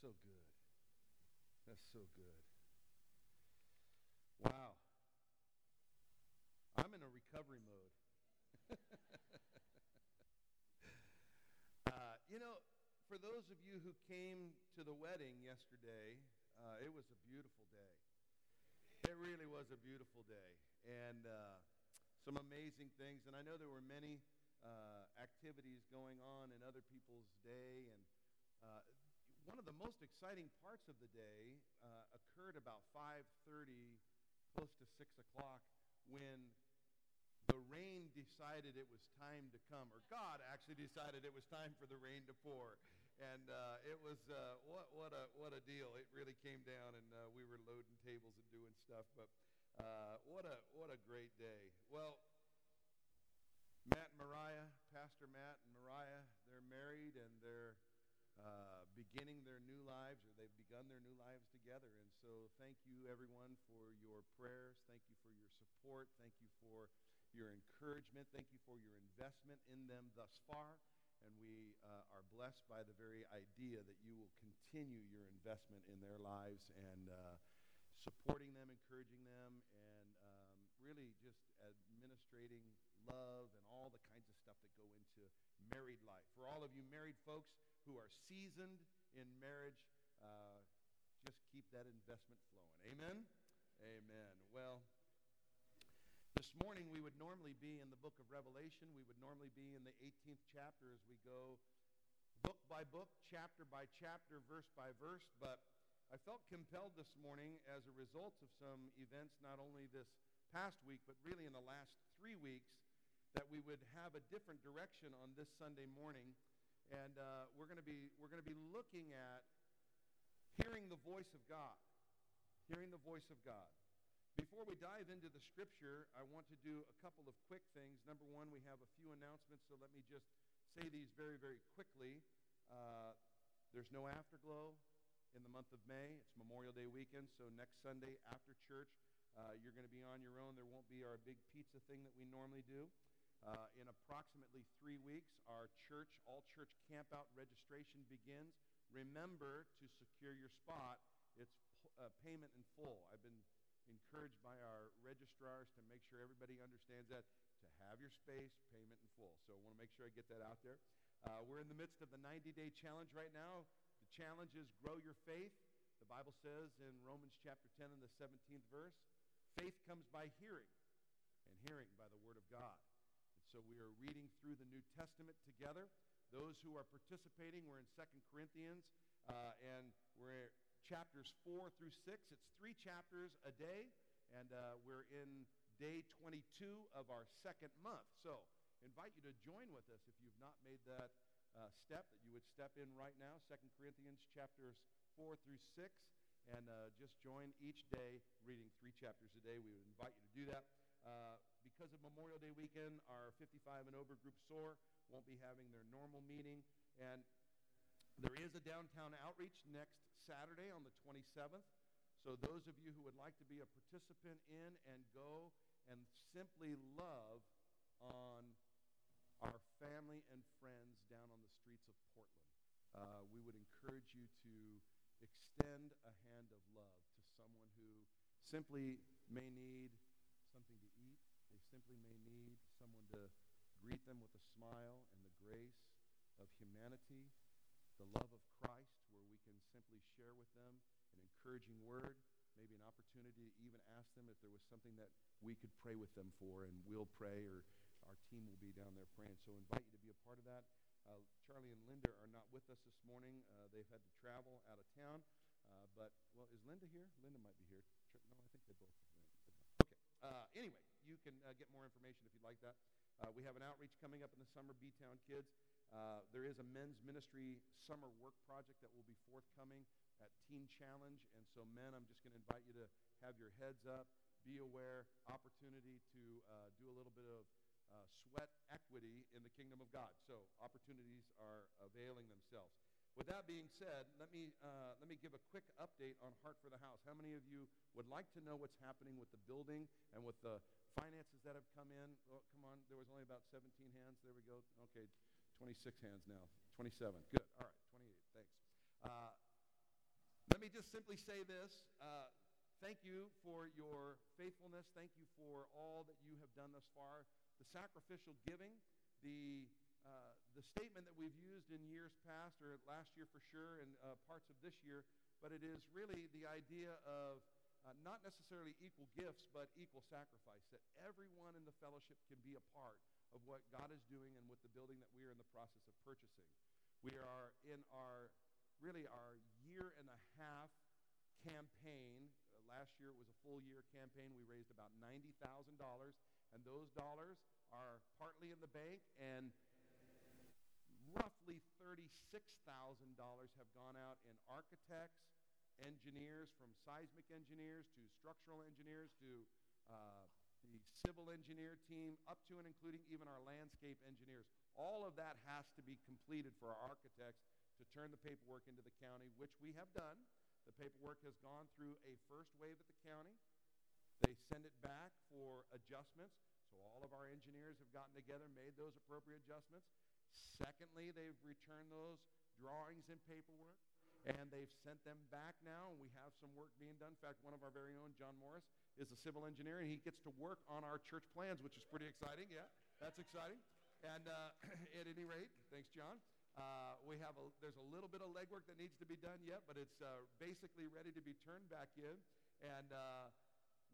so good. That's so good. Wow. I'm in a recovery mode. uh, you know, for those of you who came to the wedding yesterday, uh, it was a beautiful day. It really was a beautiful day. And uh, some amazing things. And I know there were many uh, activities going on in other people's day. And uh, one of the most exciting parts of the day uh, occurred about 5.30, close to 6 o'clock, when the rain decided it was time to come, or God actually decided it was time for the rain to pour. And uh, it was, uh, what, what, a, what a deal. It really came down, and uh, we were loading tables and doing stuff. But uh, what, a, what a great day. Well, Matt and Mariah, Pastor Matt and Mariah, they're married and they're uh, beginning their new lives, or they've begun their new lives together. And so, thank you, everyone, for your prayers. Thank you for your support. Thank you for your encouragement. Thank you for your investment in them thus far. And we uh, are blessed by the very idea that you will continue your investment in their lives and uh, supporting them, encouraging them, and um, really just administrating love and all the kinds of stuff that go into married life. For all of you married folks who are seasoned in marriage, uh, just keep that investment flowing. Amen? Amen. Well, this morning we would normally be in the book of Revelation. We would normally be in the 18th chapter as we go book by book, chapter by chapter, verse by verse, but I felt compelled this morning as a result of some events, not only this past week, but really in the last three weeks, that we would have a different direction on this Sunday morning. And uh, we're going to be we're going to be looking at hearing the voice of God, hearing the voice of God. Before we dive into the scripture, I want to do a couple of quick things. Number one, we have a few announcements, so let me just say these very, very quickly. Uh, there's no afterglow in the month of May. It's Memorial Day weekend, so next Sunday after church, uh, you're going to be on your own. There won't be our big pizza thing that we normally do. Uh, in approximately three weeks, our church, all church campout registration begins. Remember to secure your spot. It's uh, payment in full. I've been encouraged by our registrars to make sure everybody understands that to have your space, payment in full. So I want to make sure I get that out there. Uh, we're in the midst of the 90 day challenge right now. The challenge is grow your faith. The Bible says in Romans chapter 10 and the 17th verse, faith comes by hearing, and hearing by the word of God. So we are reading through the New Testament together. Those who are participating, we're in 2 Corinthians, uh, and we're chapters 4 through 6. It's three chapters a day, and uh, we're in day 22 of our second month. So invite you to join with us if you've not made that uh, step, that you would step in right now, 2 Corinthians chapters 4 through 6, and uh, just join each day reading three chapters a day. We would invite you to do that. Because of Memorial Day weekend, our 55 and over group SOAR won't be having their normal meeting. And there is a downtown outreach next Saturday on the 27th. So those of you who would like to be a participant in and go and simply love on our family and friends down on the streets of Portland. Uh, we would encourage you to extend a hand of love to someone who simply may need something to may need someone to greet them with a smile and the grace of humanity, the love of Christ, where we can simply share with them an encouraging word, maybe an opportunity to even ask them if there was something that we could pray with them for, and we'll pray or our team will be down there praying. So invite you to be a part of that. Uh, Charlie and Linda are not with us this morning. Uh, they've had to travel out of town. Uh, but, well, is Linda here? Linda might be here. No, I think they both. Okay. Uh, anyway, you can uh, get more information if you'd like that. Uh, we have an outreach coming up in the summer, B-Town Kids. there is a men's ministry summer work project that will be forthcoming at Teen Challenge. And so, men, I'm just going to invite you to have your heads up, be aware, opportunity to do a little bit of uh, sweat equity in the kingdom of God. So opportunities are availing themselves. With that being said, let me, uh, let me give a quick update on Heart for the House. How many of you would like to know what's happening with the building and with the finances that have come in? Oh, come on, there was only about 17 hands. There we go. Okay, 26 hands now. 27. Good. All right, 28. Thanks. Uh, let me just simply say this. Uh, thank you for your faithfulness. Thank you for all that you have done thus far. The sacrificial giving, the, uh, the statement that we've used in years past, or last year for sure, and uh, parts of this year, but it is really the idea of uh, not necessarily equal gifts, but equal sacrifice, that everyone in the fellowship can be a part of what God is doing and with the building that we are in the process of purchasing. We are in our, really our year and a half campaign. Uh, last year it was a full year campaign. We raised about $90,000, and those dollars are partly in the bank, and roughly $36,000 have gone out in architects, engineers, from seismic engineers to structural engineers to uh, the civil engineer team, up to and including even our landscape engineers. All of that has to be completed for our architects to turn the paperwork into the county, which we have done. The paperwork has gone through a first wave at the county. They send it back for adjustments. So all of our engineers have gotten together, made those appropriate adjustments. Secondly, they've returned those drawings and paperwork and they've sent them back now, and we have some work being done. In fact, one of our very own, John Morris, is a civil engineer, and he gets to work on our church plans, which is pretty exciting. Yeah, that's exciting. And uh, at any rate, thanks, John. Uh, we have a, there's a little bit of legwork that needs to be done yet, but it's uh, basically ready to be turned back in. And uh,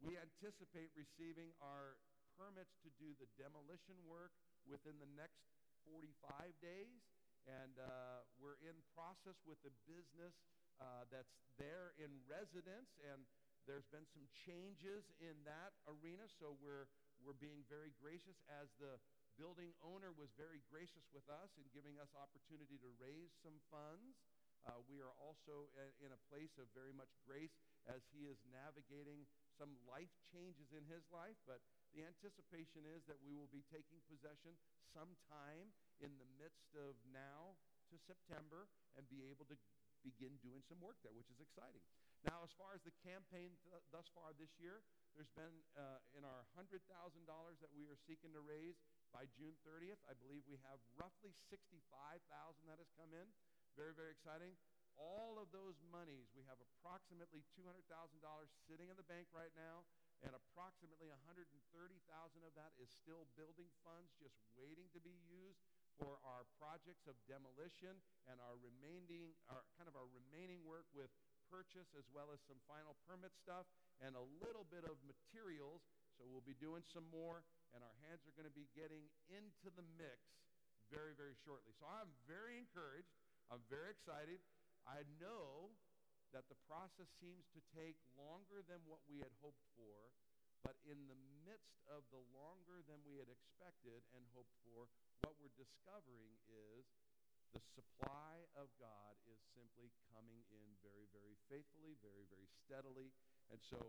we anticipate receiving our permits to do the demolition work within the next 45 days and uh, we're in process with the business uh, that's there in residence, and there's been some changes in that arena, so we're, we're being very gracious as the building owner was very gracious with us in giving us opportunity to raise some funds. Uh, we are also in a place of very much grace as he is navigating some life changes in his life, but the anticipation is that we will be taking possession sometime in the midst of now to September and be able to begin doing some work there, which is exciting. Now, as far as the campaign th- thus far this year, there's been uh, in our $100,000 that we are seeking to raise by June 30th, I believe we have roughly 65,000 that has come in. Very, very exciting. All of those monies, we have approximately $200,000 sitting in the bank right now and approximately 130,000 of that is still building funds just waiting to be used for our projects of demolition and our remaining our kind of our remaining work with purchase as well as some final permit stuff and a little bit of materials. So we'll be doing some more and our hands are going to be getting into the mix very very shortly. So i'm very encouraged. I'm very excited i know that the process seems to take longer than what we had hoped for, but in the midst of the longer than we had expected and hoped for, what we're discovering is the supply of God is simply coming in very, very faithfully, very, very steadily. And so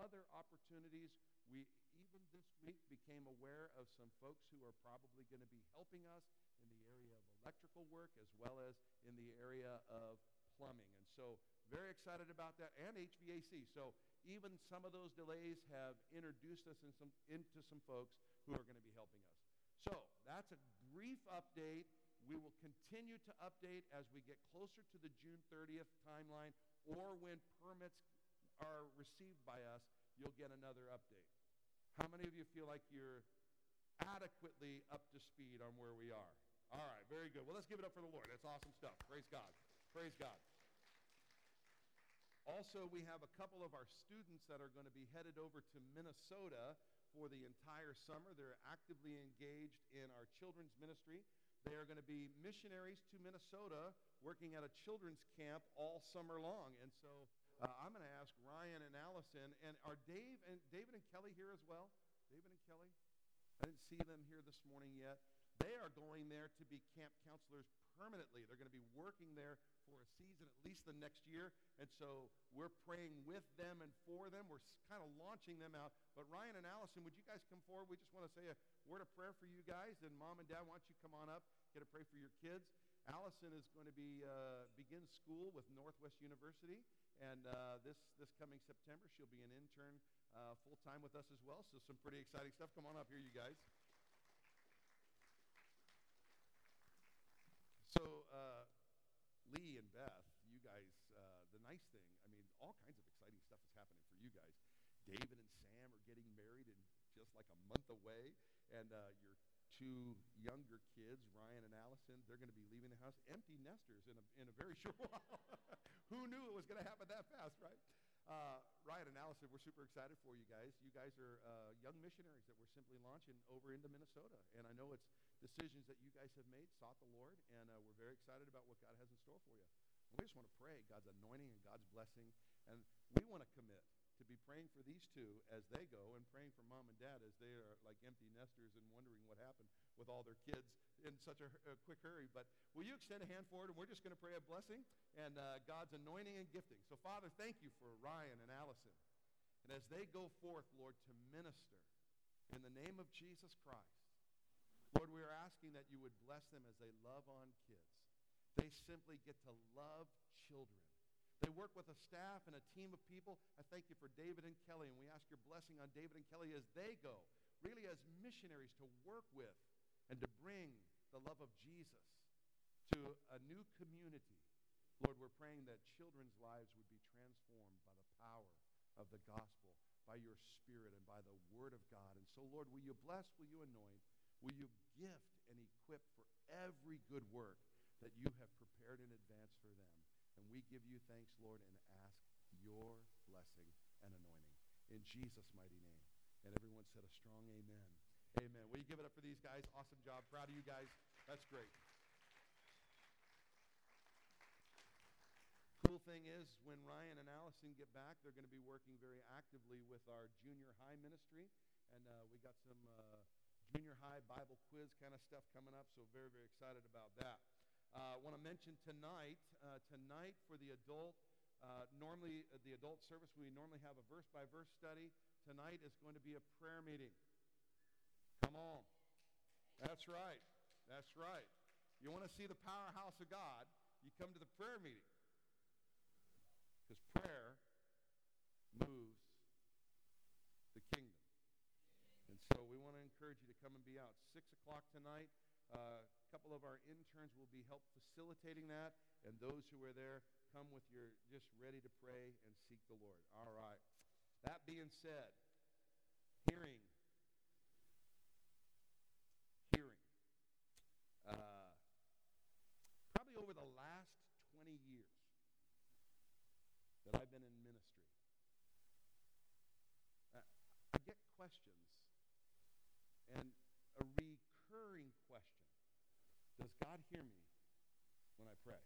other opportunities, we even this week became aware of some folks who are probably going to be helping us in the area of electrical work as well as in the area of plumbing. And so very excited about that, and HVAC. So even some of those delays have introduced us in some, into some folks who are going to be helping us. So that's a brief update. We will continue to update as we get closer to the June 30th timeline or when permits are received by us, you'll get another update. How many of you feel like you're adequately up to speed on where we are? All right, very good. Well, let's give it up for the Lord. That's awesome stuff. Praise God. Praise God. Also, we have a couple of our students that are going to be headed over to Minnesota for the entire summer. They're actively engaged in our children's ministry. They are going to be missionaries to Minnesota working at a children's camp all summer long. And so uh, I'm going to ask Ryan and Allison, and are Dave and David and Kelly here as well? David and Kelly? I didn't see them here this morning yet. They are going there to be camp counselors permanently. They're going to be working there for a season, at least the next year. And so we're praying with them and for them. We're kind of launching them out. But Ryan and Allison, would you guys come forward? We just want to say a word of prayer for you guys. And mom and dad, why don't you come on up, get a pray for your kids. Allison is going to be uh, begin school with Northwest University, and uh, this this coming September she'll be an intern uh, full time with us as well. So some pretty exciting stuff. Come on up here, you guys. So, uh, Lee and Beth, you guys, uh, the nice thing, I mean, all kinds of exciting stuff is happening for you guys. David and Sam are getting married in just like a month away, and uh, your two younger kids, Ryan and Allison, they're going to be leaving the house empty nesters in a, in a very short while. Who knew it was going to happen that fast, right? Uh, Ryan and Allison, we're super excited for you guys. You guys are uh, young missionaries that we're simply launching over into Minnesota. And I know it's decisions that you guys have made, sought the Lord, and uh, we're very excited about what God has in store for you. And we just want to pray God's anointing and God's blessing. And we want to commit to be praying for these two as they go and praying for mom and dad as they are like empty nesters and wondering what happened with all their kids in such a, a quick hurry. But will you extend a hand forward and we're just going to pray a blessing and uh, God's anointing and gifting. So, Father, thank you for Ryan and Allison. And as they go forth, Lord, to minister in the name of Jesus Christ, Lord, we are asking that you would bless them as they love on kids. They simply get to love children. They work with a staff and a team of people. I thank you for David and Kelly, and we ask your blessing on David and Kelly as they go, really as missionaries to work with and to bring the love of Jesus to a new community. Lord, we're praying that children's lives would be transformed by the power of the gospel, by your spirit, and by the word of God. And so, Lord, will you bless, will you anoint, will you gift and equip for every good work that you have prepared in advance for them. And we give you thanks, Lord, and ask your blessing and anointing. In Jesus' mighty name. And everyone said a strong amen. Amen. Will you give it up for these guys? Awesome job. Proud of you guys. That's great. Cool thing is, when Ryan and Allison get back, they're going to be working very actively with our junior high ministry. And uh, we got some uh, junior high Bible quiz kind of stuff coming up, so very, very excited about that. I uh, want to mention tonight, uh, tonight for the adult, uh, normally uh, the adult service, we normally have a verse by verse study. Tonight is going to be a prayer meeting. Come. That's right. That's right. You want to see the powerhouse of God, you come to the prayer meeting. Because prayer moves the kingdom. And so we want to encourage you to come and be out. 6 o'clock tonight. Uh, a couple of our interns will be help facilitating that, and those who are there, come with your just ready to pray and seek the Lord. All right. That being said, hearing. Uh, probably over the last 20 years that I've been in ministry, uh, I get questions and a recurring question. Does God hear me when I pray?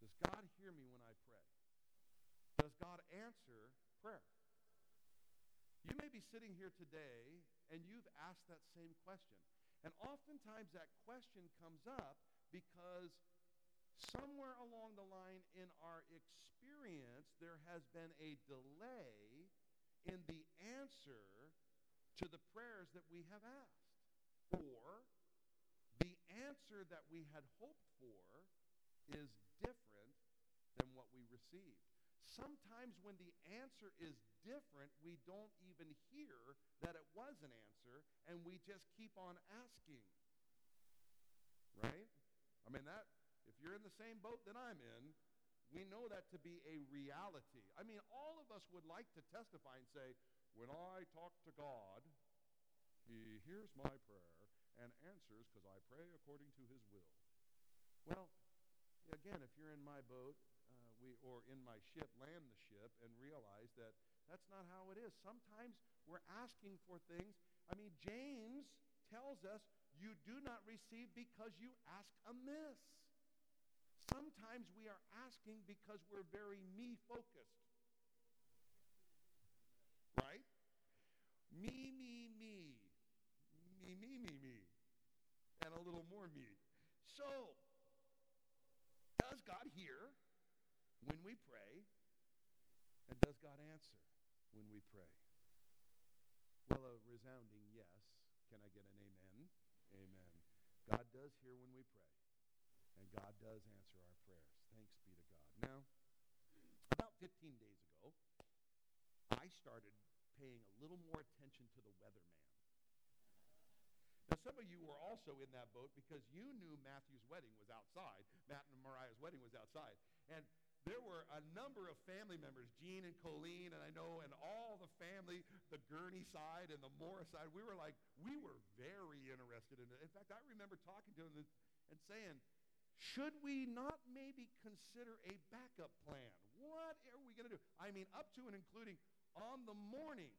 Does God hear me when I pray? Does God answer prayer? You may be sitting here today and you've asked that same question. And oftentimes that question comes up because somewhere along the line in our experience, there has been a delay in the answer to the prayers that we have asked. Or the answer that we had hoped for is different than what we received. Sometimes when the answer is different, we don't even hear that it was an answer, and we just keep on asking. Right? I mean, that, if you're in the same boat that I'm in, we know that to be a reality. I mean, all of us would like to testify and say, when I talk to God, he hears my prayer and answers because I pray according to his will. Well, again, if you're in my boat uh, we, or in my ship, land the ship and realize that that's not how it is. Sometimes we're asking for things. I mean, James tells us you do not receive because you ask amiss. Sometimes we are asking because we're very me focused. Right? Me, me, me me, me, me, me, and a little more me. So, does God hear when we pray? And does God answer when we pray? Well, a resounding yes. Can I get an amen? Amen. God does hear when we pray, and God does answer our prayers. Thanks be to God. Now, about 15 days ago, I started paying a little more attention to the weatherman. Now, some of you were also in that boat because you knew Matthew's wedding was outside. Matt and Mariah's wedding was outside. And there were a number of family members, Gene and Colleen, and I know, and all the family, the Gurney side and the Morris side, we were like, we were very interested in it. In fact, I remember talking to them and saying, should we not maybe consider a backup plan? What are we going to do? I mean, up to and including on the morning,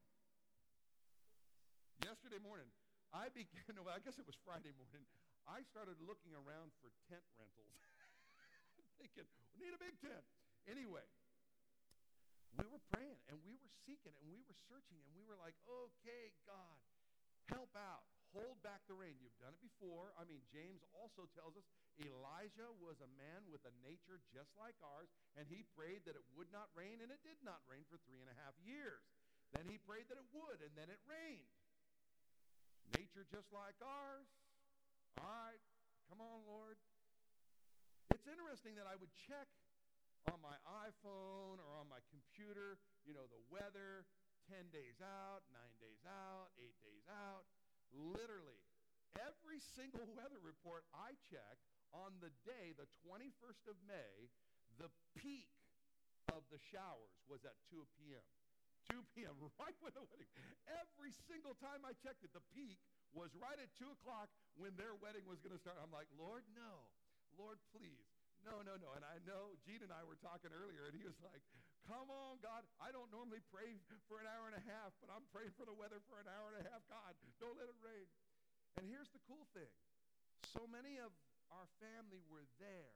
yesterday morning, I began, well, I guess it was Friday morning, I started looking around for tent rentals. thinking, we need a big tent. Anyway, we were praying and we were seeking and we were searching and we were like, okay, God, help out. Hold back the rain. You've done it before. I mean, James also tells us Elijah was a man with a nature just like ours, and he prayed that it would not rain, and it did not rain for three and a half years. Then he prayed that it would, and then it rained. Nature just like ours. All right, come on, Lord. It's interesting that I would check on my iPhone or on my computer, you know, the weather, 10 days out, 9 days out, 8 days out. Literally, every single weather report I check on the day, the 21st of May, the peak of the showers was at 2 p.m. 2 p.m., right when the wedding. Every single time I checked it, the peak was right at 2 o'clock when their wedding was going to start. I'm like, Lord, no. Lord, please. No, no, no. And I know Gene and I were talking earlier, and he was like, Come on, God. I don't normally pray for an hour and a half, but I'm praying for the weather for an hour and a half. God, don't let it rain. And here's the cool thing so many of our family were there.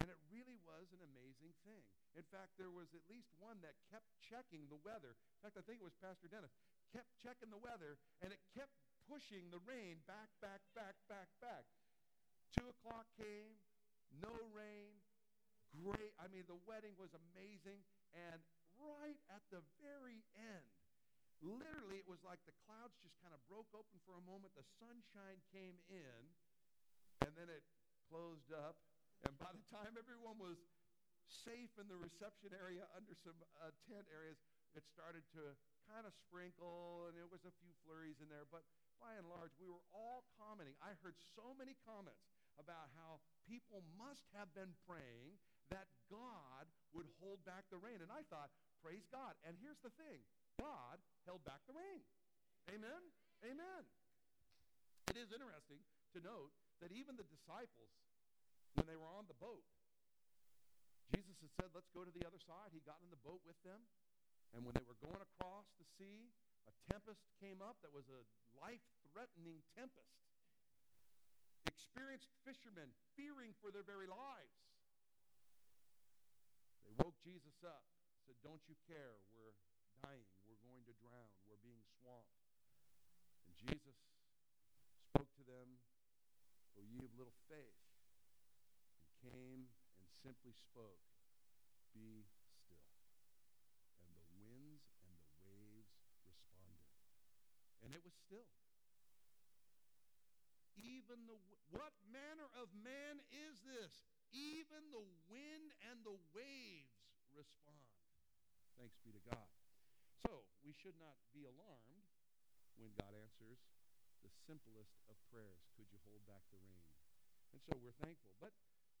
And it really was an amazing thing. In fact, there was at least one that kept checking the weather. In fact, I think it was Pastor Dennis. Kept checking the weather, and it kept pushing the rain back, back, back, back, back. Two o'clock came, no rain, great. I mean, the wedding was amazing. And right at the very end, literally, it was like the clouds just kind of broke open for a moment. The sunshine came in, and then it closed up. And by the time everyone was safe in the reception area under some uh, tent areas, it started to kind of sprinkle, and there was a few flurries in there. But by and large, we were all commenting. I heard so many comments about how people must have been praying that God would hold back the rain. And I thought, praise God. And here's the thing God held back the rain. Amen? Amen. It is interesting to note that even the disciples, when they were on the boat, Jesus had said, let's go to the other side. He got in the boat with them. And when they were going across the sea, a tempest came up that was a life-threatening tempest experienced fishermen fearing for their very lives. Woke Jesus up, said, Don't you care? We're dying. We're going to drown. We're being swamped. And Jesus spoke to them, O ye of little faith, and came and simply spoke, Be still. And the winds and the waves responded. And it was still even the what manner of man is this? Even the wind and the waves respond. Thanks be to God. So, we should not be alarmed when God answers the simplest of prayers. Could you hold back the rain? And so we're thankful. But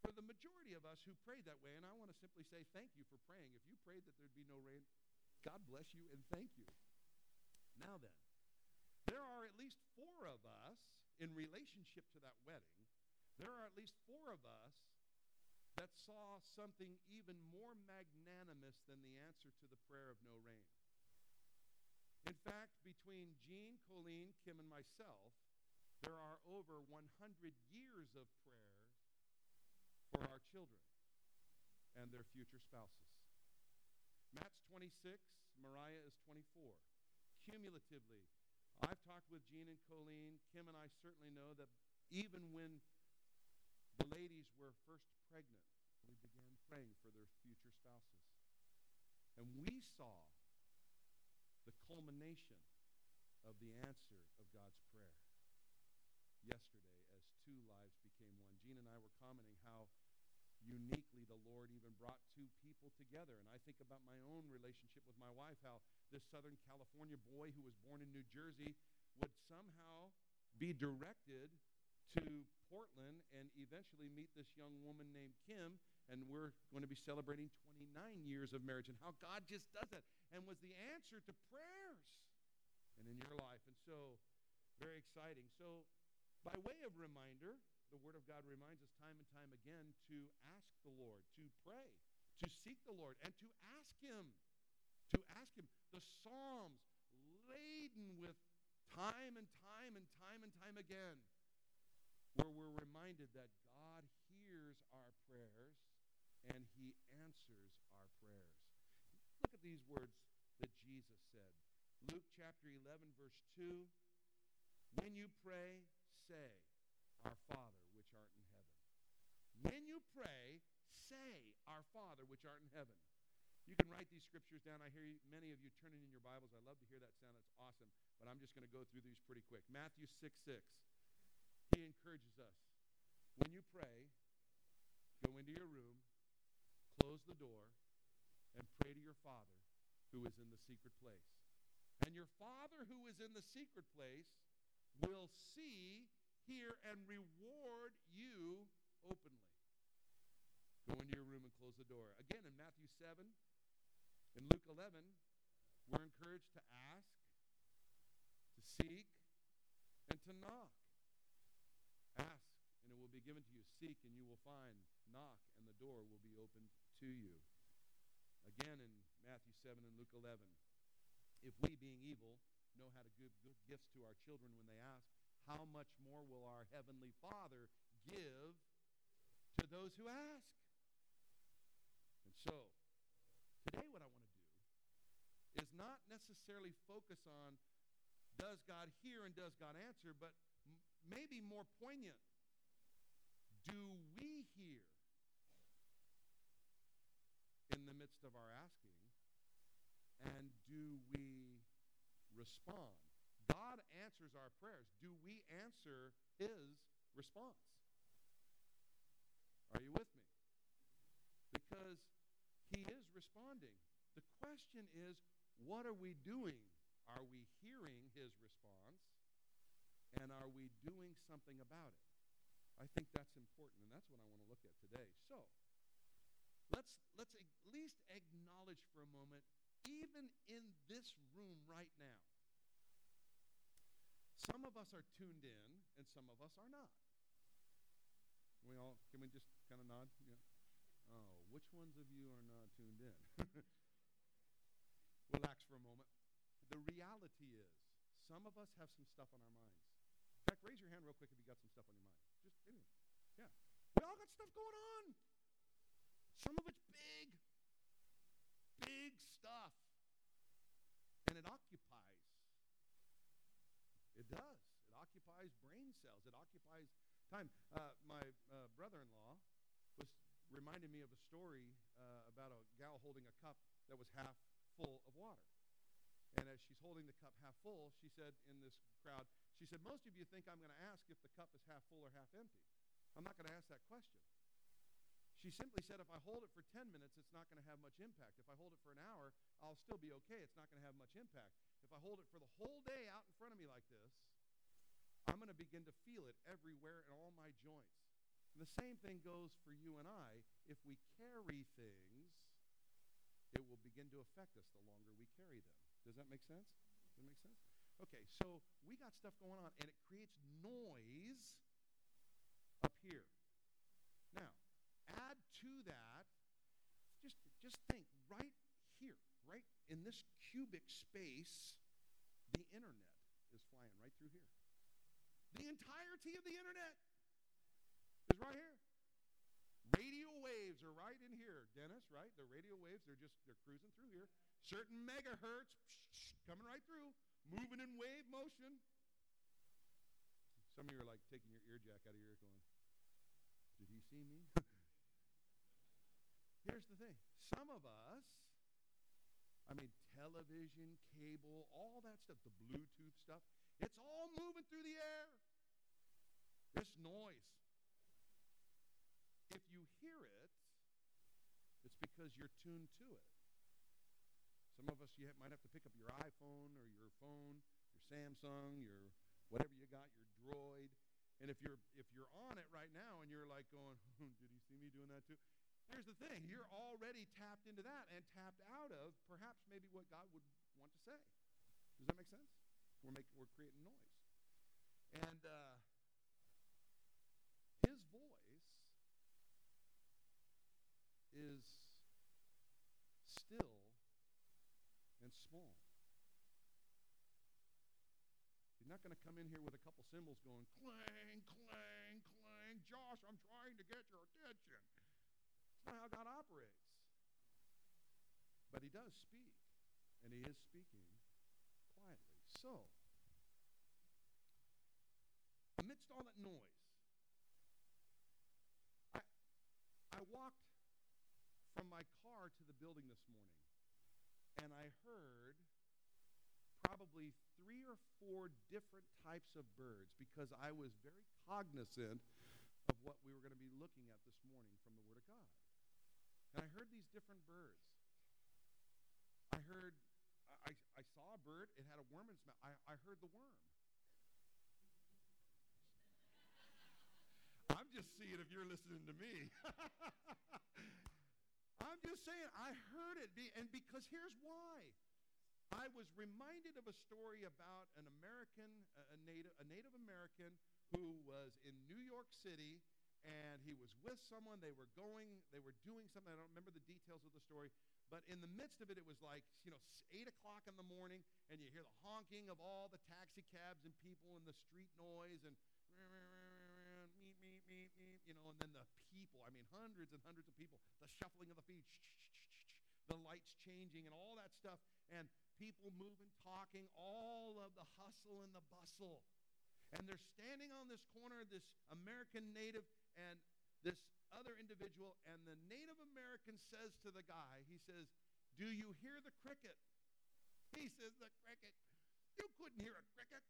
for the majority of us who prayed that way, and I want to simply say thank you for praying. If you prayed that there'd be no rain, God bless you and thank you. Now then, there are at least four of us in relationship to that wedding, there are at least four of us that saw something even more magnanimous than the answer to the prayer of no rain. In fact, between Gene, Colleen, Kim, and myself, there are over 100 years of prayers for our children and their future spouses. Matt's 26, Mariah is 24. Cumulatively, I've talked with Gene and Colleen. Kim and I certainly know that even when the ladies were first pregnant, we began praying for their future spouses. And we saw the culmination of the answer of God's prayer yesterday as two lives became one. Gene and I were commenting how uniquely the Lord even brought two people together. And I think about my own relationship with my wife, how this Southern California boy who was born in New Jersey would somehow be directed to Portland and eventually meet this young woman named Kim and we're going to be celebrating 29 years of marriage and how God just does that and was the answer to prayers and in your life. And so, very exciting. So, by way of reminder, the Word of God reminds us time and time again to ask the Lord, to pray, to seek the Lord, and to ask Him. To ask Him. The Psalms laden with time and time and time and time again, where we're reminded that God hears our prayers and he answers our prayers. Look at these words that Jesus said. Luke chapter 11, verse 2. When you pray, say, Our Father, which art in heaven. When you pray, say, Our Father, which art in heaven. You can write these scriptures down. I hear many of you turning in your Bibles. I love to hear that sound. That's awesome. But I'm just going to go through these pretty quick. Matthew 6 6. Encourages us. When you pray, go into your room, close the door, and pray to your Father who is in the secret place. And your Father who is in the secret place will see, hear, and reward you openly. Go into your room and close the door. Again, in Matthew 7, in Luke 11, we're encouraged to ask, to seek, and to knock. Ask, and it will be given to you. Seek, and you will find. Knock, and the door will be opened to you. Again, in Matthew 7 and Luke 11, if we, being evil, know how to give good gifts to our children when they ask, how much more will our Heavenly Father give to those who ask? And so, today what I want to do is not necessarily focus on does God hear and does God answer, but maybe more poignant, do we hear in the midst of our asking, and do we respond? God answers our prayers. Do we answer his response? Are you with me? Because he is responding. The question is, what are we doing? Are we hearing his response? And are we doing something about it? I think that's important, and that's what I want to look at today. So, let's, let's at least acknowledge for a moment, even in this room right now, some of us are tuned in, and some of us are not. Can we all, can we just kind of nod? Yeah. Oh, which ones of you are not tuned in? relax for a moment. The reality is, some of us have some stuff on our minds. Raise your hand real quick if you got some stuff on your mind. Just anyway. Yeah. We all got stuff going on. Some of it's big, big stuff. And it occupies. It does. It occupies brain cells. It occupies time. Uh, my uh, brother-in-law was reminding me of a story uh, about a gal holding a cup that was half full of water. And as she's holding the cup half full, she said in this crowd, she said, Most of you think I'm going to ask if the cup is half full or half empty. I'm not going to ask that question. She simply said, if I hold it for 10 minutes, it's not going to have much impact. If I hold it for an hour, I'll still be okay. It's not going to have much impact. If I hold it for the whole day out in front of me like this, I'm going to begin to feel it everywhere in all my joints. And the same thing goes for you and I. If we carry things, it will begin to affect us the longer we carry them. Does that make sense? Does that make sense? Okay, so we got stuff going on, and it creates noise up here. Now, add to that, just, just think right here, right in this cubic space, the internet is flying right through here. The entirety of the internet is right here. Radio waves are right in here, Dennis, right? The radio waves, they're just, they're cruising through here. Certain megahertz coming right through, moving in wave motion. Some of you are like taking your ear jack out of your ear going, did he see me? Here's the thing. Some of us, I mean, television, cable, all that stuff, the Bluetooth stuff, it's all moving through the air. This noise. If you hear it, it's because you're tuned to it. Some of us, you might have to pick up your iPhone or your phone, your Samsung, your whatever you got, your Droid. And if you're if you're on it right now and you're like going, hmm, did he see me doing that too? here's the thing you're already tapped into that and tapped out of perhaps maybe what God would want to say. Does that make sense? We're making we're creating noise. And uh, his voice is still and small. He's not going to come in here with a couple cymbals going clang, clang, clang. Josh, I'm trying to get your attention. It's not how God operates. But he does speak, and he is speaking quietly. So, amidst all that noise, I, I walked from my car to the building this morning, and I heard probably three or four different types of birds because I was very cognizant of what we were going to be looking at this morning from the Word of God. And I heard these different birds. I heard, I, I saw a bird, it had a worm in its mouth. I, I heard the worm. I'm just seeing if you're listening to me. I'm just saying, I heard it. And because here's why. I was reminded of a story about an American, a native, a Native American who was in New York City and he was with someone. They were going, they were doing something. I don't remember the details of the story, but in the midst of it, it was like, you know, 8 o'clock in the morning, and you hear the honking of all the taxi cabs and people and the street noise and you know, and then the people, I mean, hundreds and hundreds of people, the shuffling of the feet, the lights changing and all that stuff, and people moving, talking, all of the hustle and the bustle. And they're standing on this corner, this American native and this other individual, and the Native American says to the guy, he says, Do you hear the cricket? He says, The cricket. You couldn't hear a cricket.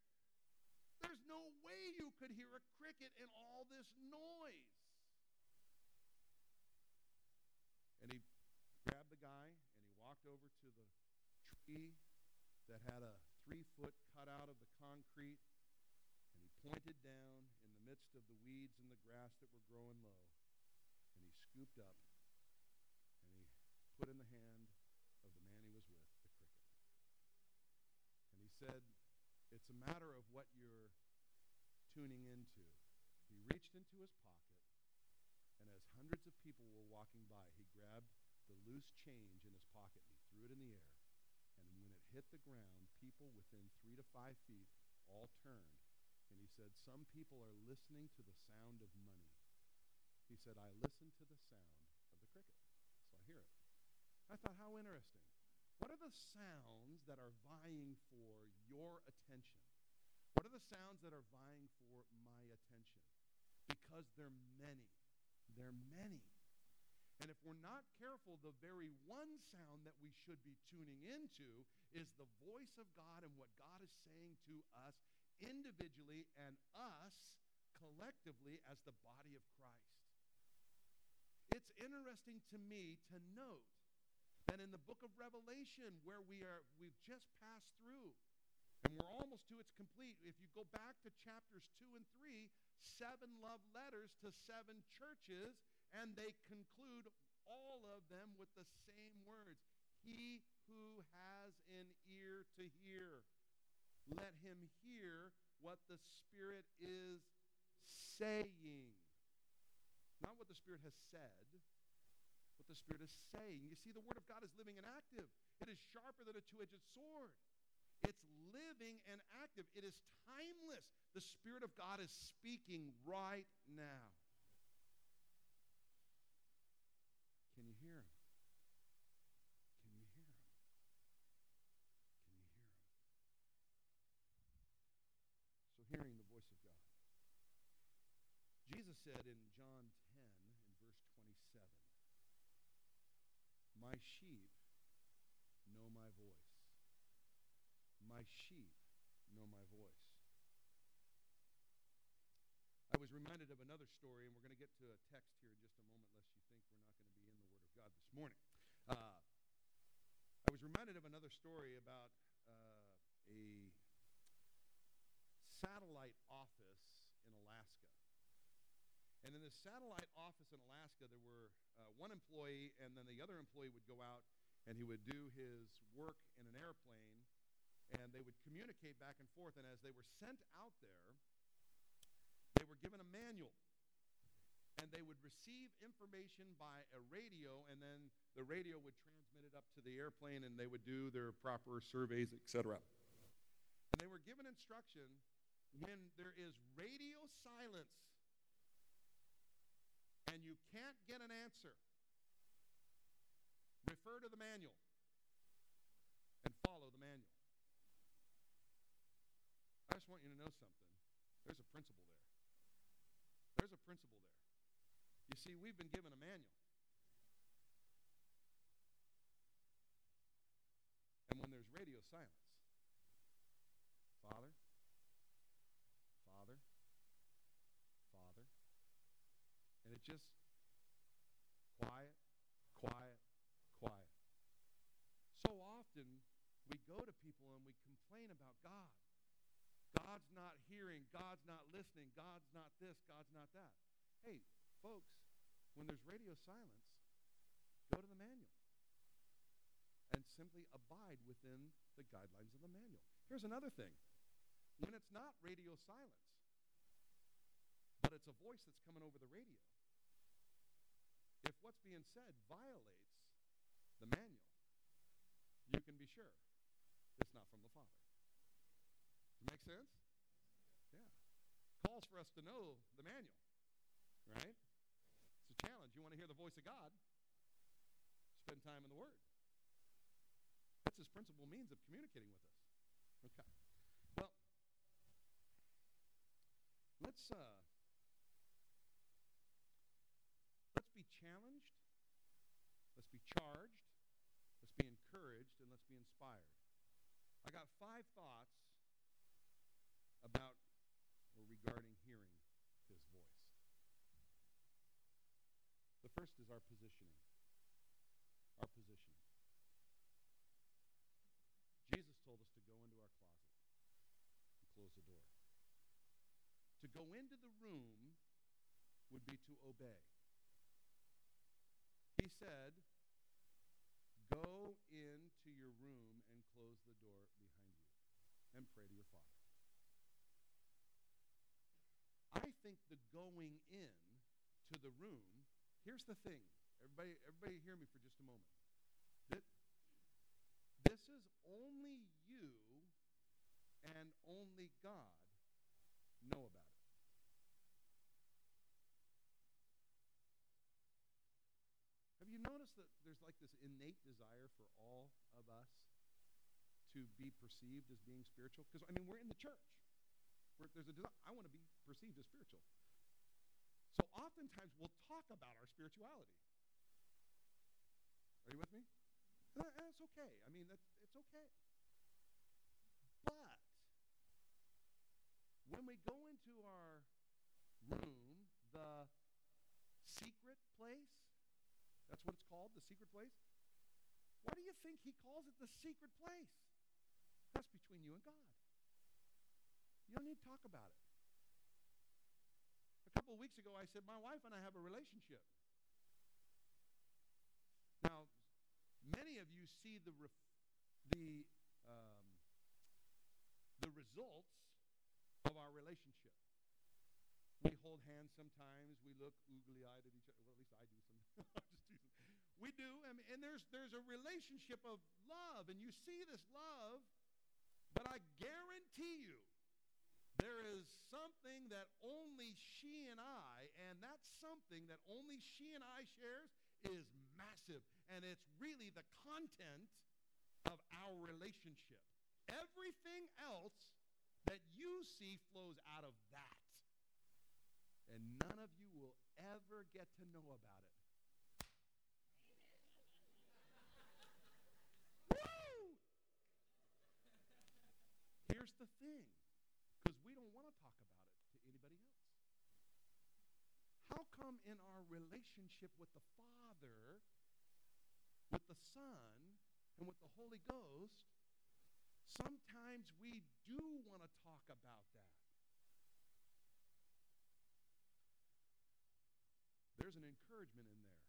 There's no way you could hear a cricket in all this noise. And he grabbed the guy and he walked over to the tree that had a three foot cut out of the concrete And he pointed down in the midst of the weeds and the grass that were growing low. And he scooped up and he put in the hand of the man he was with the cricket. And he said, It's a matter of what you're tuning into. He reached into his pocket, and as hundreds of people were walking by, he grabbed the loose change in his pocket and he threw it in the air. And when it hit the ground, people within three to five feet all turned and he said, Some people are listening to the sound of money. He said, I listen to the sound of the cricket. So I hear it. I thought, how interesting. What are the sounds that are vying for your attention? What are the sounds that are vying for my attention? Because they're many. They're many. And if we're not careful, the very one sound that we should be tuning into is the voice of God and what God is saying to us individually and us collectively as the body of Christ. It's interesting to me to note that in the book of Revelation, where we are, we've just passed through, and we're almost to its complete. If you go back to chapters 2 and 3, seven love letters to seven churches, and they conclude all of them with the same words He who has an ear to hear let him hear what the Spirit is saying. Not what the Spirit has said, what the Spirit is saying. You see, the Word of God is living and active. It is sharper than a two-edged sword. It's living and active. It is timeless. The Spirit of God is speaking right now. Can you hear him? Can you hear him? Can you hear him? So, hearing the voice of God. Jesus said in John 10, in verse 27, My sheep know my voice. My sheep know my voice. I was reminded of another story, and we're going to get to a text here in just a moment, lest you think we're not going to be in the Word of God this morning. Uh, I was reminded of another story about uh, a satellite office. In this satellite office in Alaska, there were uh, one employee, and then the other employee would go out and he would do his work in an airplane, and they would communicate back and forth. And as they were sent out there, they were given a manual. And they would receive information by a radio, and then the radio would transmit it up to the airplane, and they would do their proper surveys, etc. And they were given instruction when there is radio silence and you can't get an answer, refer to the manual and follow the manual. I just want you to know something. There's a principle there. There's a principle there. You see, we've been given a manual. And when there's radio silence, Father, Father, and it just quiet, quiet, quiet. So often we go to people and we complain about God. God's not hearing, God's not listening, God's not this, God's not that. Hey, folks, when there's radio silence, go to the manual and simply abide within the guidelines of the manual. Here's another thing. When it's not radio silence, but it's a voice that's coming over the radio, if what's being said violates the manual, you can be sure it's not from the Father. It make sense? Yeah. Calls for us to know the manual, right? It's a challenge. You want to hear the voice of God? Spend time in the Word. That's his principal means of communicating with us. Okay. Well, let's uh, let's be challenged. Let's be charged. Let's be encouraged, and let's be inspired. I got five thoughts about or regarding hearing his voice. The first is our positioning. Our positioning. Jesus told us to go into our closet and close the door. To go into the room would be to obey. He said, Go into your room and close the door behind you and pray to your Father. I think the going in to the room, here's the thing. Everybody, everybody hear me for just a moment. That this is only you and only God know about it. Have you noticed that there's like this innate desire for all of us to be perceived as being spiritual? Because, I mean, we're in the church. We're, there's a desire. I want to be perceived as spiritual. So oftentimes we'll talk about our spirituality. Are you with me? Uh, That's okay. I mean, it's okay. But when we go into our room, the secret place, that's what it's called, the secret place. Why do you think he calls it the secret place? That's between you and God. You don't need to talk about it. A couple of weeks ago, I said, My wife and I have a relationship. Now, many of you see the, ref- the, um, the results of our relationship. We hold hands sometimes. We look oogly-eyed at each other. Well, at least I do sometimes. We do, and, and there's there's a relationship of love, and you see this love. But I guarantee you, there is something that only she and I, and that something that only she and I shares is massive. And it's really the content of our relationship. Everything else that you see flows out of that. And none of you will ever get to know about it. Woo! Here's the thing because we don't want to talk about it to anybody else. In our relationship with the Father, with the Son, and with the Holy Ghost, sometimes we do want to talk about that? there's an encouragement in there,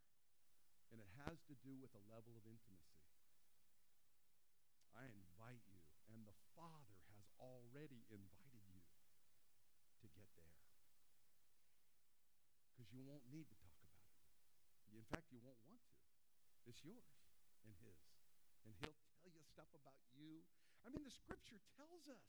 and it has to do with a level of intimacy. I invite you, and the Father has already invited you to get there. Because you won't need to talk about it. In fact, you won't want to. It's yours and His. And He'll tell you stuff about you. I mean, the Scripture tells us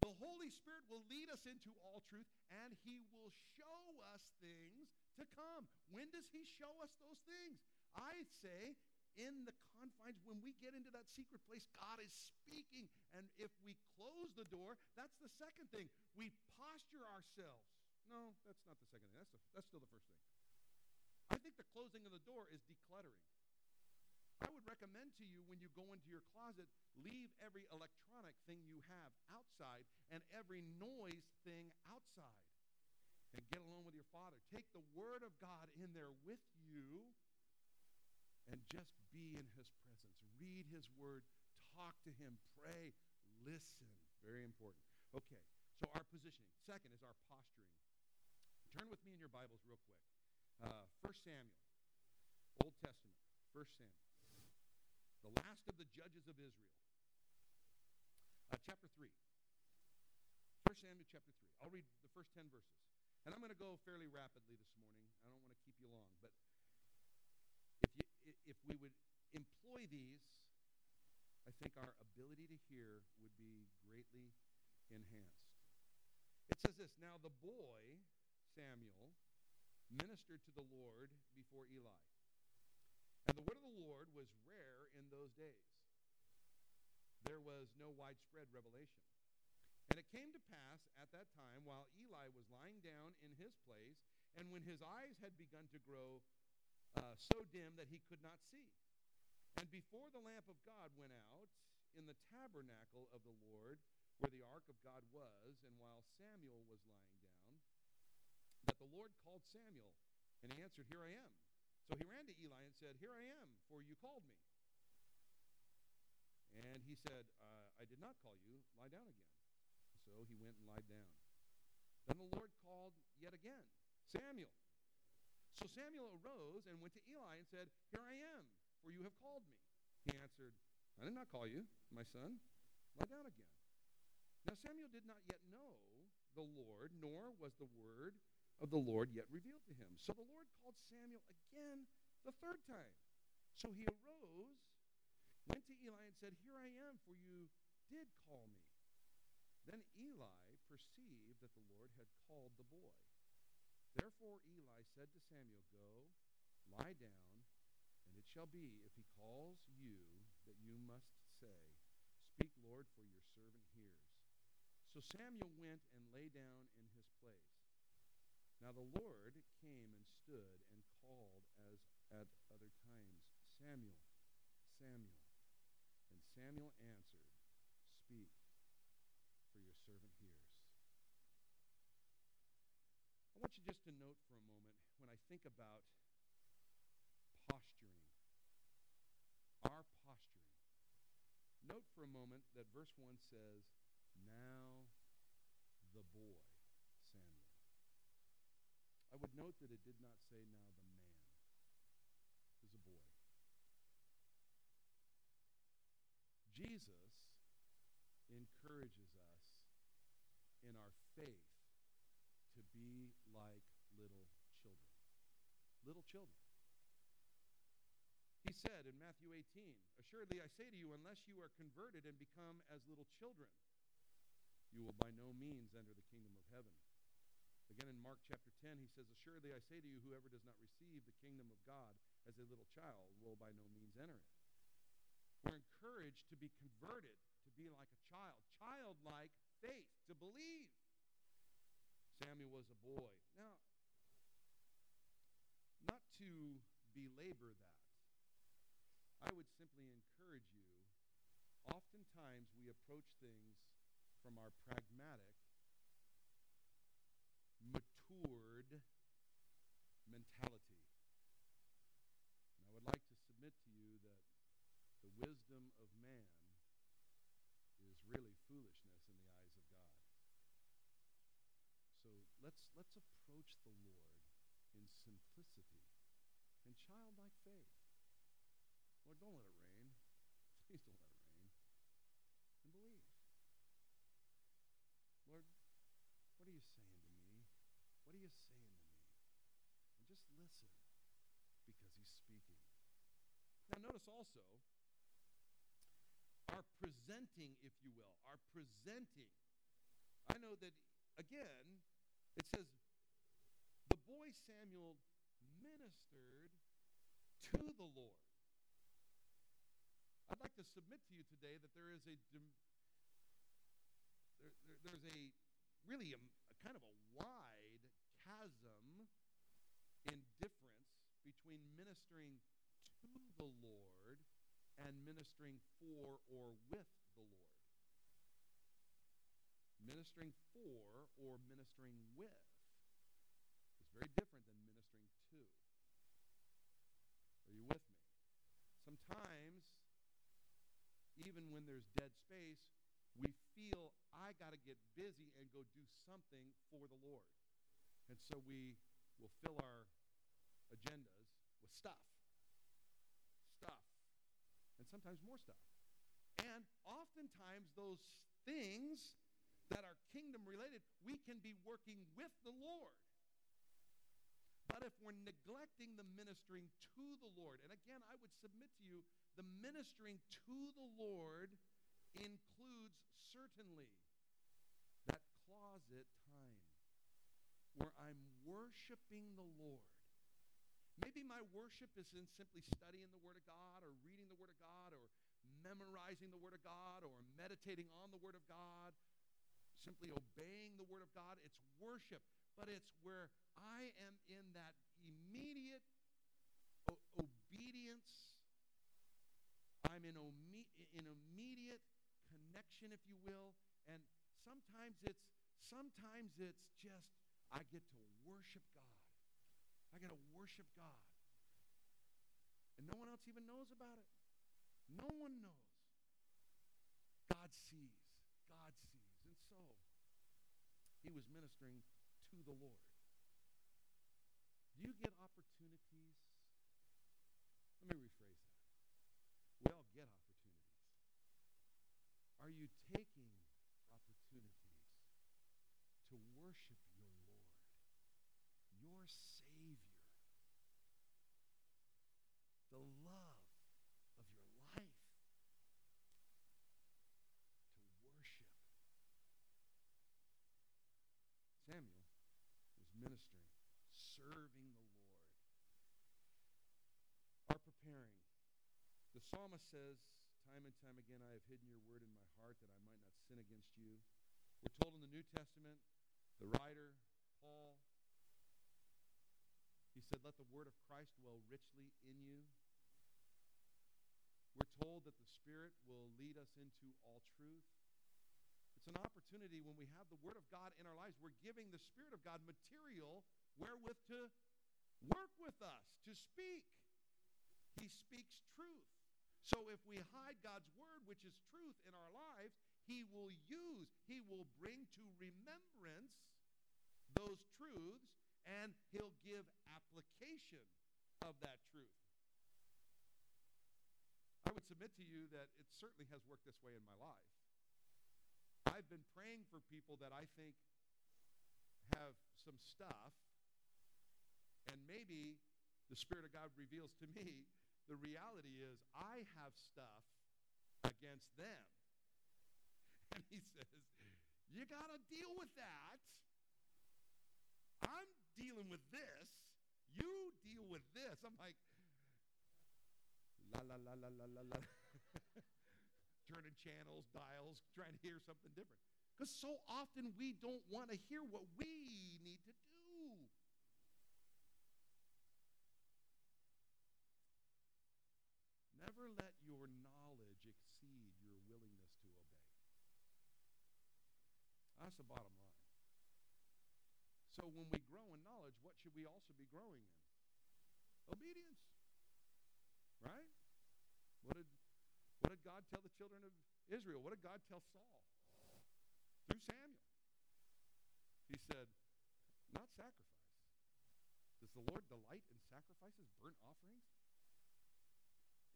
the Holy Spirit will lead us into all truth, and He will show us things to come. When does He show us those things? I say in the confines, when we get into that secret place, God is speaking. And if we close the door, that's the second thing. We posture ourselves. No, that's not the second thing. That's, the, that's still the first thing. I think the closing of the door is decluttering. I would recommend to you when you go into your closet, leave every electronic thing you have outside and every noise thing outside. And get alone with your Father. Take the Word of God in there with you and just be in his presence. Read his word, talk to him, pray, listen. Very important. Okay, so our positioning. Second is our posturing. Turn with me in your Bibles real quick. Uh, 1 Samuel, Old Testament, 1 Samuel. The last of the judges of Israel. Uh, chapter 3. 1 Samuel chapter 3. I'll read the first 10 verses. And I'm going to go fairly rapidly this morning. I don't want to keep you long, but if we would employ these, I think our ability to hear would be greatly enhanced. It says this Now the boy, Samuel, ministered to the Lord before Eli. And the word of the Lord was rare in those days. There was no widespread revelation. And it came to pass at that time, while Eli was lying down in his place, and when his eyes had begun to grow uh, so dim that he could not see. And before the lamp of God went out in the tabernacle of the Lord, where the ark of God was, and while Samuel was lying down, that the Lord called Samuel, and he answered, Here I am. So he ran to Eli and said, Here I am, for you called me. And he said, uh, I did not call you. Lie down again. So he went and lied down. Then the Lord called yet again, Samuel. So Samuel arose and went to Eli and said, Here I am, for you have called me. He answered, I did not call you, my son. Lie down again. Now Samuel did not yet know the Lord, nor was the word of the Lord yet revealed to him. So the Lord called Samuel again the third time. So he arose, went to Eli, and said, Here I am, for you did call me. Then Eli perceived that the Lord had called the boy. Therefore Eli said to Samuel, Go, lie down, and it shall be, if he calls you, that you must say, Speak, Lord, for your servant hears. So Samuel went and lay down in his place. Now the Lord came and stood and called as at other times, Samuel, Samuel. And Samuel answered, Speak, for your servant hears. I want you just to note for a moment when I think about posturing, our posturing. Note for a moment that verse 1 says, Now the boy. I would note that it did not say, Now the man. Was a boy. Jesus encourages us in our faith to be like little children. Little children. He said in Matthew 18, Assuredly I say to you, unless you are converted and become as little children, you will by no means enter the kingdom of heaven. Again in Mark chapter 10, he says, Assuredly I say to you, whoever does not receive the kingdom of God as a little child will by no means enter it. We're encouraged to be converted, to be like a child, childlike faith, to believe. Samuel was a boy. Now, not to belabor that, I would simply encourage you. Oftentimes, we approach things from our pragmatic, matured mentality. And I would like to submit to you that the wisdom of man is really foolishness in the eyes of God. So let's, let's approach the Lord in simplicity and childlike faith. Lord, don't let it rain. Please don't let it rain. And believe. Lord, what are you saying to me? What are you saying to me? And just listen because he's speaking. Now, notice also our presenting, if you will, our presenting. I know that, again, it says, the boy Samuel ministered to the Lord. I'd like to submit to you today that there is a there, there, there's a really a, a kind of a wide chasm in difference between ministering to the Lord and ministering for or with. Ministering for or ministering with is very different than ministering to. Are you with me? Sometimes, even when there's dead space, we feel I got to get busy and go do something for the Lord. And so we will fill our agendas with stuff. Stuff. And sometimes more stuff. And oftentimes, those things that are kingdom related, we can be working with the Lord. But if we're neglecting the ministering to the Lord, and again, I would submit to you, the ministering to the Lord includes certainly that closet time where I'm worshiping the Lord. Maybe my worship is in simply studying the Word of God or reading the Word of God or memorizing the Word of God or meditating on the Word of God simply obeying the Word of God. It's worship, but it's where I am in that immediate o- obedience. I'm in, ome- in immediate connection, if you will. And sometimes it's sometimes it's just I get to worship God. I get to worship God. And no one else even knows about it. No one knows. God sees. God sees. And so, he was ministering to the Lord. Do you get opportunities? Let me rephrase that. We all get opportunities. Are you taking opportunities to worship your Lord, your Savior, the love of your life? Samuel was ministering, serving the Lord. Are preparing. The psalmist says, time and time again, I have hidden your word in my heart that I might not sin against you. We're told in the New Testament, the writer, Paul, he said, Let the word of Christ dwell richly in you. We're told that the Spirit will lead us into all truth. It's an opportunity when we have the Word of God in our lives. We're giving the Spirit of God material wherewith to work with us, to speak. He speaks truth. So if we hide God's Word, which is truth, in our lives, He will use, He will bring to remembrance those truths, and He'll give application of that truth. I would submit to you that it certainly has worked this way in my life. I've been praying for people that I think have some stuff, and maybe the Spirit of God reveals to me the reality is I have stuff against them. And he says, You got to deal with that. I'm dealing with this. You deal with this. I'm like, la, la, la, la, la, la, la turning channels, dials, trying to hear something different. Because so often we don't want to hear what we need to do. Never let your knowledge exceed your willingness to obey. That's the bottom line. So when we grow in knowledge, what should we also be growing in? Obedience. Right? What did what did God tell the children of Israel? What did God tell Saul? Through Samuel. He said, not sacrifice. Does the Lord delight in sacrifices, burnt offerings?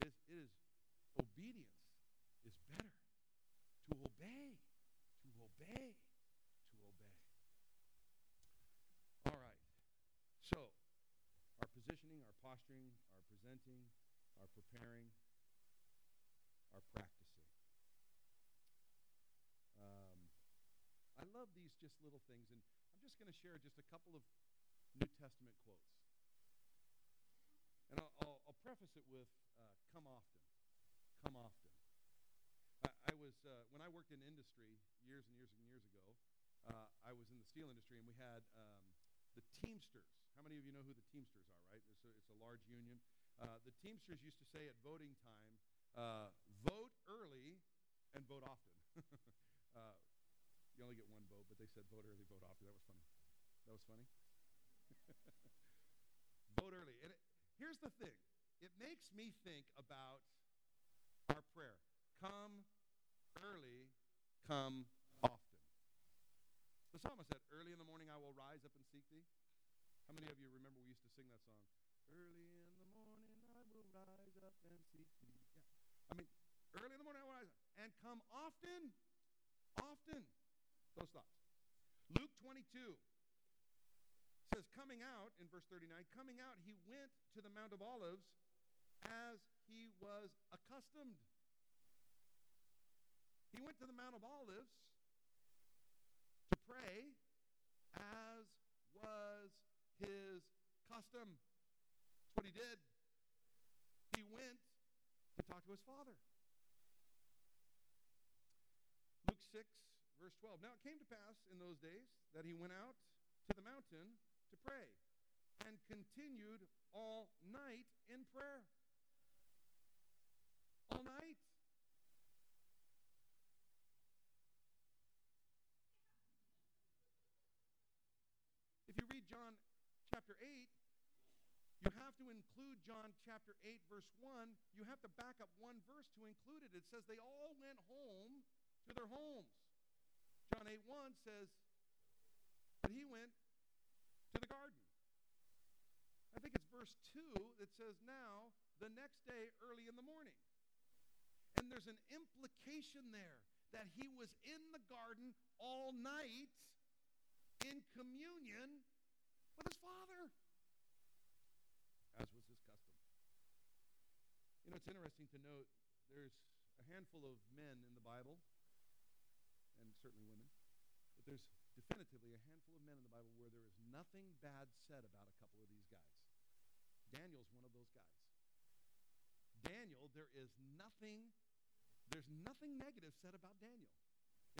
It is, it is obedience is better. To obey. To obey. To obey. All right. So, our positioning, our posturing, our presenting, our preparing, our practicing. Um, I love these just little things, and I'm just going to share just a couple of New Testament quotes. And I'll, I'll, I'll preface it with uh, come often. Come often. I, I was, uh, when I worked in industry years and years and years ago, uh, I was in the steel industry, and we had um, the Teamsters. How many of you know who the Teamsters are, right? It's a, it's a large union. Uh, the Teamsters used to say at voting time, uh, vote early and vote often. uh, you only get one vote, but they said vote early, vote often. That was funny. That was funny. vote early. And it, here's the thing it makes me think about our prayer come early, come often. The psalmist said, Early in the morning I will rise up and seek thee. How many of you remember we used to sing that song? Early in the morning I will rise up and seek thee. Yeah. I mean, early in the morning I will rise up. And come often, often. Those thoughts. Luke 22 says, coming out, in verse 39, coming out, he went to the Mount of Olives as he was accustomed. He went to the Mount of Olives to pray as was his custom. That's what he did. He went to talk to his father. Luke 6, verse 12. Now it came to pass in those days that he went out to the mountain to pray and continued all night in prayer. All night. If you read John chapter 8, you have to include John chapter 8, verse 1. You have to back up one verse to include it. It says they all went home to their homes. John 8 1 says that he went to the garden. I think it's verse 2 that says, Now, the next day, early in the morning. There's an implication there that he was in the garden all night in communion with his father, as was his custom. You know, it's interesting to note there's a handful of men in the Bible and certainly women. But there's definitively a handful of men in the Bible where there is nothing bad said about a couple of these guys. Daniel's one of those guys. Daniel, there is nothing, there's nothing negative said about Daniel.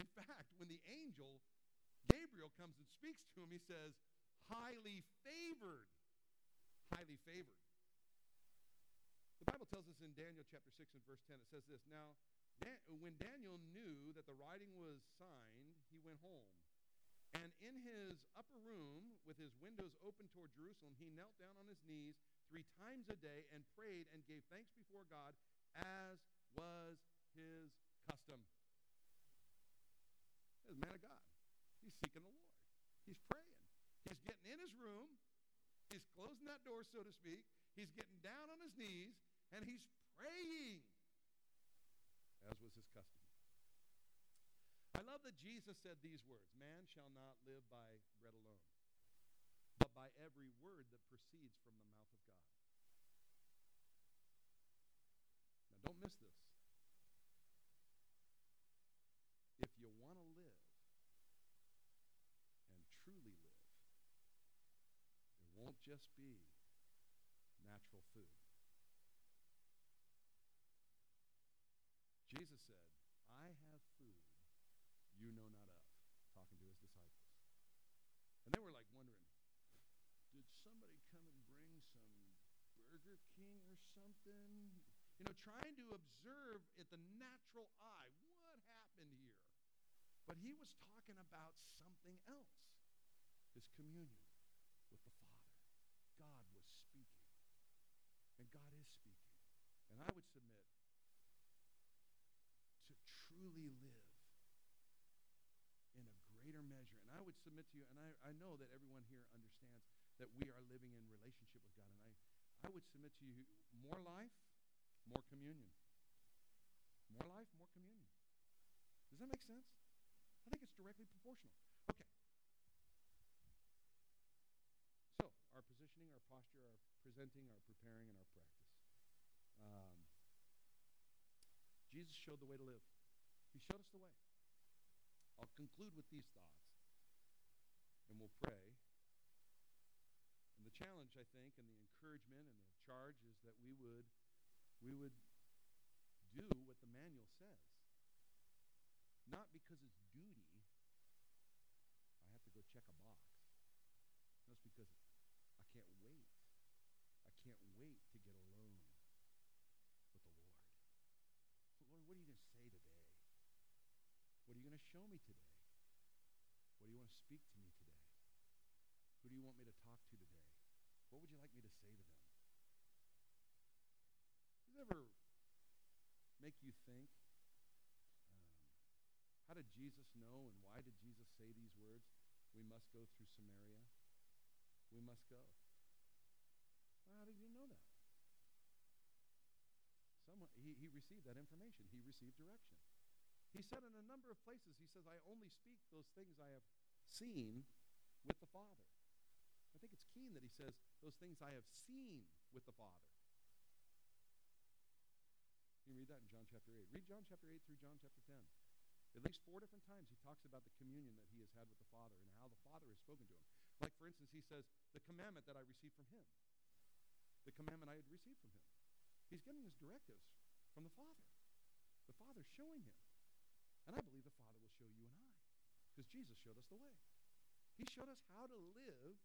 In fact, when the angel Gabriel comes and speaks to him, he says, highly favored. Highly favored. The Bible tells us in Daniel chapter 6 and verse 10, it says this Now, Dan- when Daniel knew that the writing was signed, he went home. And in his upper room, with his windows open toward Jerusalem, he knelt down on his knees three times a day and prayed and gave thanks before God, as was his custom. He's a man of God. He's seeking the Lord. He's praying. He's getting in his room. He's closing that door, so to speak. He's getting down on his knees, and he's praying as was his custom. I love that Jesus said these words Man shall not live by bread alone, but by every word that proceeds from the mouth of God. Now, don't miss this. If you want to live and truly live, it won't just be natural food. Jesus said, I have food you know not of, talking to his disciples. And they were like wondering, did somebody come and bring some Burger King or something? You know, trying to observe at the natural eye what happened here. But he was talking about something else his communion with the Father. God was speaking. And God is speaking. And I would submit to truly live in a greater measure. And I would submit to you, and I, I know that everyone here understands that we are living in relationship with God. And I, I would submit to you more life, more communion. More life, more communion. Does that make sense? I think it's directly proportional. Okay. So, our positioning, our posture, our presenting, our preparing, and our practice. Um, Jesus showed the way to live. He showed us the way. I'll conclude with these thoughts, and we'll pray. And the challenge, I think, and the encouragement and the charge is that we would, we would do what the manual says. Not because it's duty. I have to go check a box. That's because can't wait. I can't wait to get alone with the Lord. Lord, what are you going to say today? What are you going to show me today? What do you want to speak to me today? Who do you want me to talk to today? What would you like me to say to them? Does it ever make you think, um, how did Jesus know and why did Jesus say these words? We must go through Samaria. We must go. How did you know that? Someone, he, he received that information. He received direction. He said in a number of places, he says, I only speak those things I have seen with the Father. I think it's keen that he says, those things I have seen with the Father. You read that in John chapter 8. Read John chapter 8 through John chapter 10. At least four different times he talks about the communion that he has had with the Father and how the Father has spoken to him. Like, for instance, he says, the commandment that I received from him. The commandment I had received from him. He's getting his directives from the Father. The Father's showing him. And I believe the Father will show you and I. Because Jesus showed us the way. He showed us how to live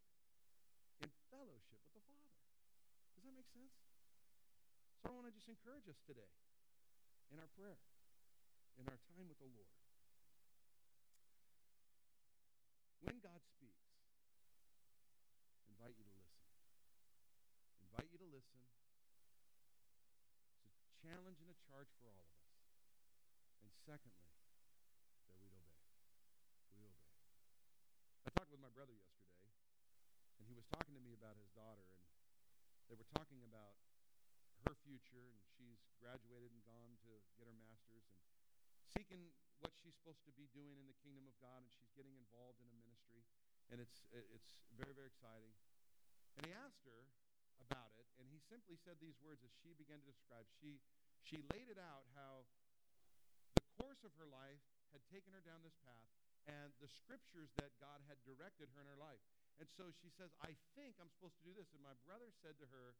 in fellowship with the Father. Does that make sense? So I want to just encourage us today in our prayer, in our time with the Lord. When God speaks, invite you to listen. Invite you to listen. It's a challenge and a charge for all of us. And secondly, that we'd obey. We obey. I talked with my brother yesterday, and he was talking to me about his daughter, and they were talking about her future, and she's graduated and gone to get her master's and seeking what she's supposed to be doing in the kingdom of God, and she's getting involved in a ministry, and it's it's very very exciting. And he asked her about it, and he simply said these words as she began to describe. She she laid it out how the course of her life had taken her down this path and the scriptures that God had directed her in her life. And so she says, I think I'm supposed to do this. And my brother said to her,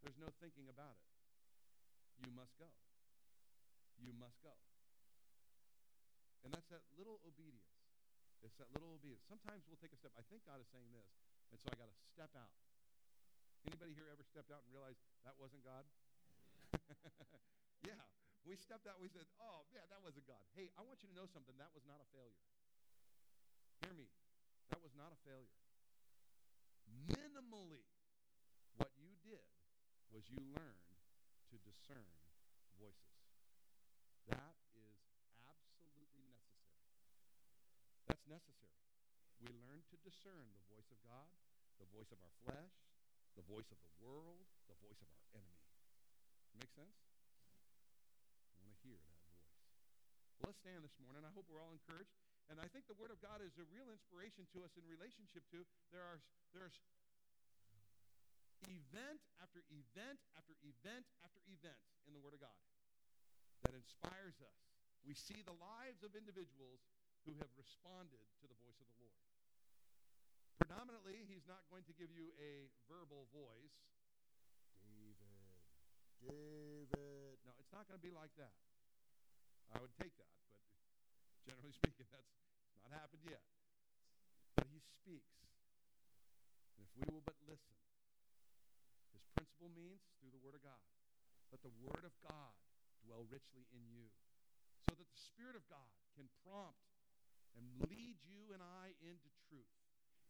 There's no thinking about it. You must go. You must go. And that's that little obedience. It's that little obedience. Sometimes we'll take a step. I think God is saying this, and so I got to step out. Anybody here ever stepped out and realized that wasn't God? yeah, we stepped out. We said, "Oh, yeah, that wasn't God." Hey, I want you to know something. That was not a failure. Hear me. That was not a failure. Minimally, what you did was you learned to discern voices. That is absolutely necessary. That's necessary. We learn to discern the voice of God, the voice of our flesh, the voice of the world, the voice of our enemy. Make sense? I want to hear that voice. Well, let's stand this morning. I hope we're all encouraged. And I think the Word of God is a real inspiration to us in relationship to. There are there's event after event after event after event in the Word of God that inspires us. We see the lives of individuals who have responded to the voice of the Lord. Predominantly, He's not going to give you a verbal voice. David, David. No, it's not going to be like that. I would take that, but generally speaking, that's not happened yet. But he speaks. And if we will but listen, his principal means through the Word of God. Let the Word of God dwell richly in you so that the Spirit of God can prompt and lead you and I into truth,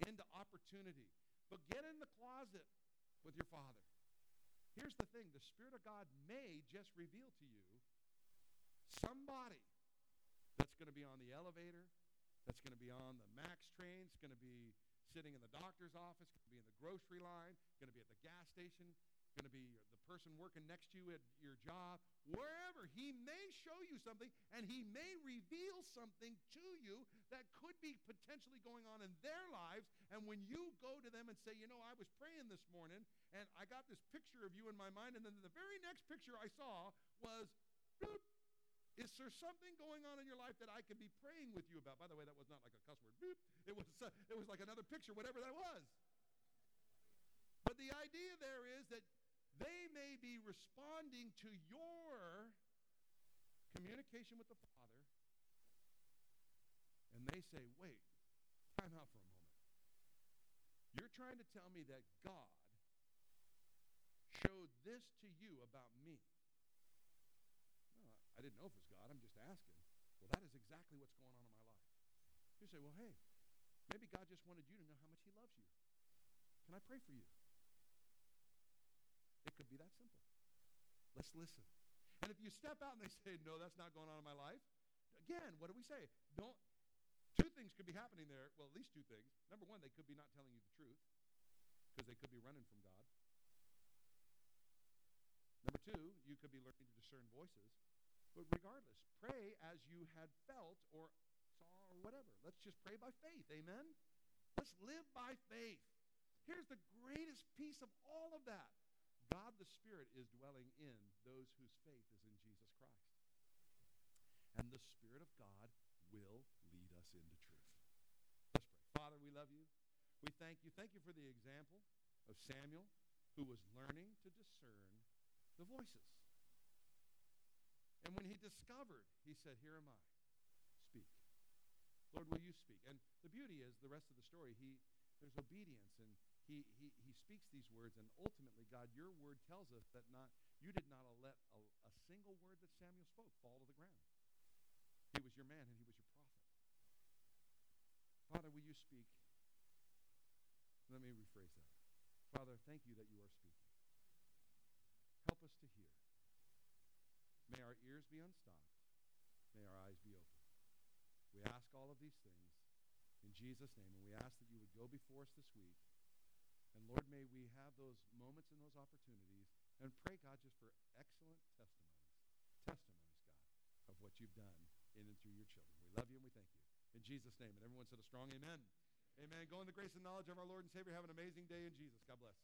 into opportunity. But get in the closet with your Father. Here's the thing the Spirit of God may just reveal to you somebody that's going to be on the elevator, that's going to be on the MAX train, it's going to be sitting in the doctor's office, going to be in the grocery line, going to be at the gas station, going to be the person working next to you at your job, wherever. He may show you something and he may reveal something to you that could be potentially going on in their lives. And when you go to them and say, you know, I was praying this morning and I got this picture of you in my mind, and then the very next picture I saw was, boop, is there something going on in your life that I can be praying with you about? By the way, that was not like a cuss word. Boop. It was, uh, it was like another picture, whatever that was. But the idea there is that they may be responding to your communication with the Father, and they say, wait, time out for a moment. You're trying to tell me that God showed this to you about me. I didn't know if it was God. I'm just asking. Well, that is exactly what's going on in my life. You say, well, hey, maybe God just wanted you to know how much he loves you. Can I pray for you? Could be that simple. Let's listen. And if you step out and they say, no, that's not going on in my life, again, what do we say? Don't, two things could be happening there. Well, at least two things. Number one, they could be not telling you the truth because they could be running from God. Number two, you could be learning to discern voices. But regardless, pray as you had felt or saw or whatever. Let's just pray by faith. Amen? Let's live by faith. Here's the greatest piece of all of that. God the Spirit is dwelling in those whose faith is in Jesus Christ. And the Spirit of God will lead us into truth. Let's pray. Father, we love you. We thank you. Thank you for the example of Samuel who was learning to discern the voices. And when he discovered, he said, Here am I. Speak. Lord, will you speak? And the beauty is, the rest of the story, he, there's obedience, and he, he, he speaks these words, and ultimately, God, your word tells us that not you did not let a, a single word that Samuel spoke fall to the ground. He was your man, and he was your prophet. Father, will you speak? Let me rephrase that. Father, thank you that you are speaking. Help us to hear. May our ears be unstopped. May our eyes be open. We ask all of these things in Jesus' name, and we ask that you would go before us this week. And Lord, may we have those moments and those opportunities and pray, God, just for excellent testimonies, testimonies, God, of what you've done in and through your children. We love you and we thank you. In Jesus' name. And everyone said a strong amen. Amen. Go in the grace and knowledge of our Lord and Savior. Have an amazing day in Jesus. God bless.